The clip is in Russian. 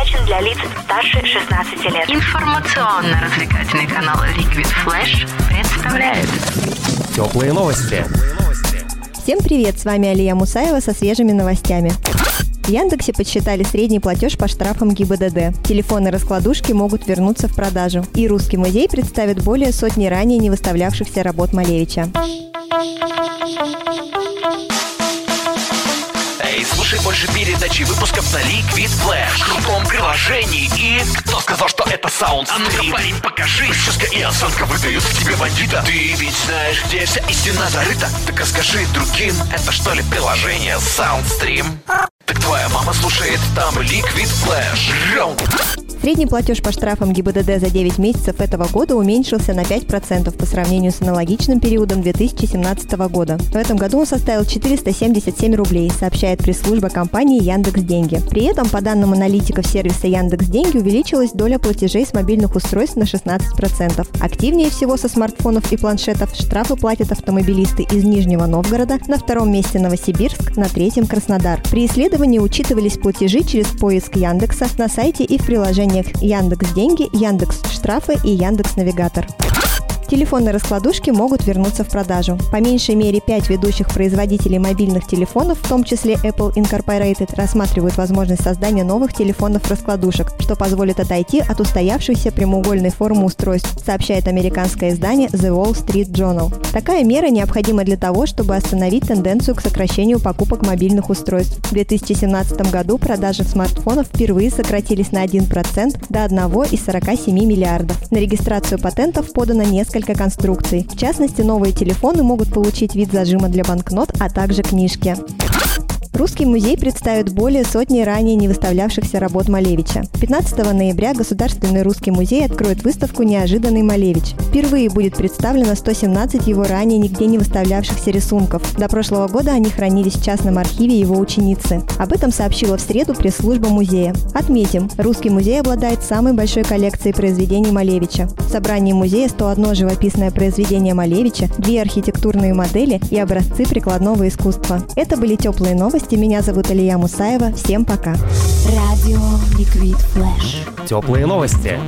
предназначен для лиц старше 16 лет. Информационно-развлекательный канал Liquid Flash представляет Теплые новости. Всем привет, с вами Алия Мусаева со свежими новостями. В Яндексе подсчитали средний платеж по штрафам ГИБДД. Телефоны-раскладушки могут вернуться в продажу. И Русский музей представит более сотни ранее не выставлявшихся работ Малевича. Слушай больше передачи выпусков на Liquid Flash. В крутом приложении. И кто сказал, что это саунд? А ну-ка, парень, покажи. Прическа и осанка выдают тебе бандита. Ты ведь знаешь, где вся истина зарыта. Так расскажи другим, это что ли приложение Soundstream? Так твоя мама слушает там Liquid Flash. Раунд. Средний платеж по штрафам ГИБДД за 9 месяцев этого года уменьшился на 5% по сравнению с аналогичным периодом 2017 года. В этом году он составил 477 рублей, сообщает пресс-служба компании Яндекс Деньги. При этом, по данным аналитиков сервиса Яндекс Деньги, увеличилась доля платежей с мобильных устройств на 16%. Активнее всего со смартфонов и планшетов штрафы платят автомобилисты из Нижнего Новгорода, на втором месте Новосибирск, на третьем Краснодар. При исследовании учитывались платежи через поиск Яндекса на сайте и в приложениях Яндекс Деньги, Яндекс Штрафы и Яндекс Навигатор. Телефонные раскладушки могут вернуться в продажу. По меньшей мере 5 ведущих производителей мобильных телефонов, в том числе Apple Incorporated, рассматривают возможность создания новых телефонов-раскладушек, что позволит отойти от устоявшейся прямоугольной формы устройств, сообщает американское издание The Wall Street Journal. Такая мера необходима для того, чтобы остановить тенденцию к сокращению покупок мобильных устройств. В 2017 году продажи смартфонов впервые сократились на 1% до 1,47 миллиардов. На регистрацию патентов подано несколько конструкций. В частности, новые телефоны могут получить вид зажима для банкнот, а также книжки. Русский музей представит более сотни ранее не выставлявшихся работ Малевича. 15 ноября Государственный русский музей откроет выставку «Неожиданный Малевич». Впервые будет представлено 117 его ранее нигде не выставлявшихся рисунков. До прошлого года они хранились в частном архиве его ученицы. Об этом сообщила в среду пресс-служба музея. Отметим, Русский музей обладает самой большой коллекцией произведений Малевича. В собрании музея 101 живописное произведение Малевича, две архитектурные модели и образцы прикладного искусства. Это были теплые новости. Меня зовут Алия Мусаева. Всем пока. Теплые новости.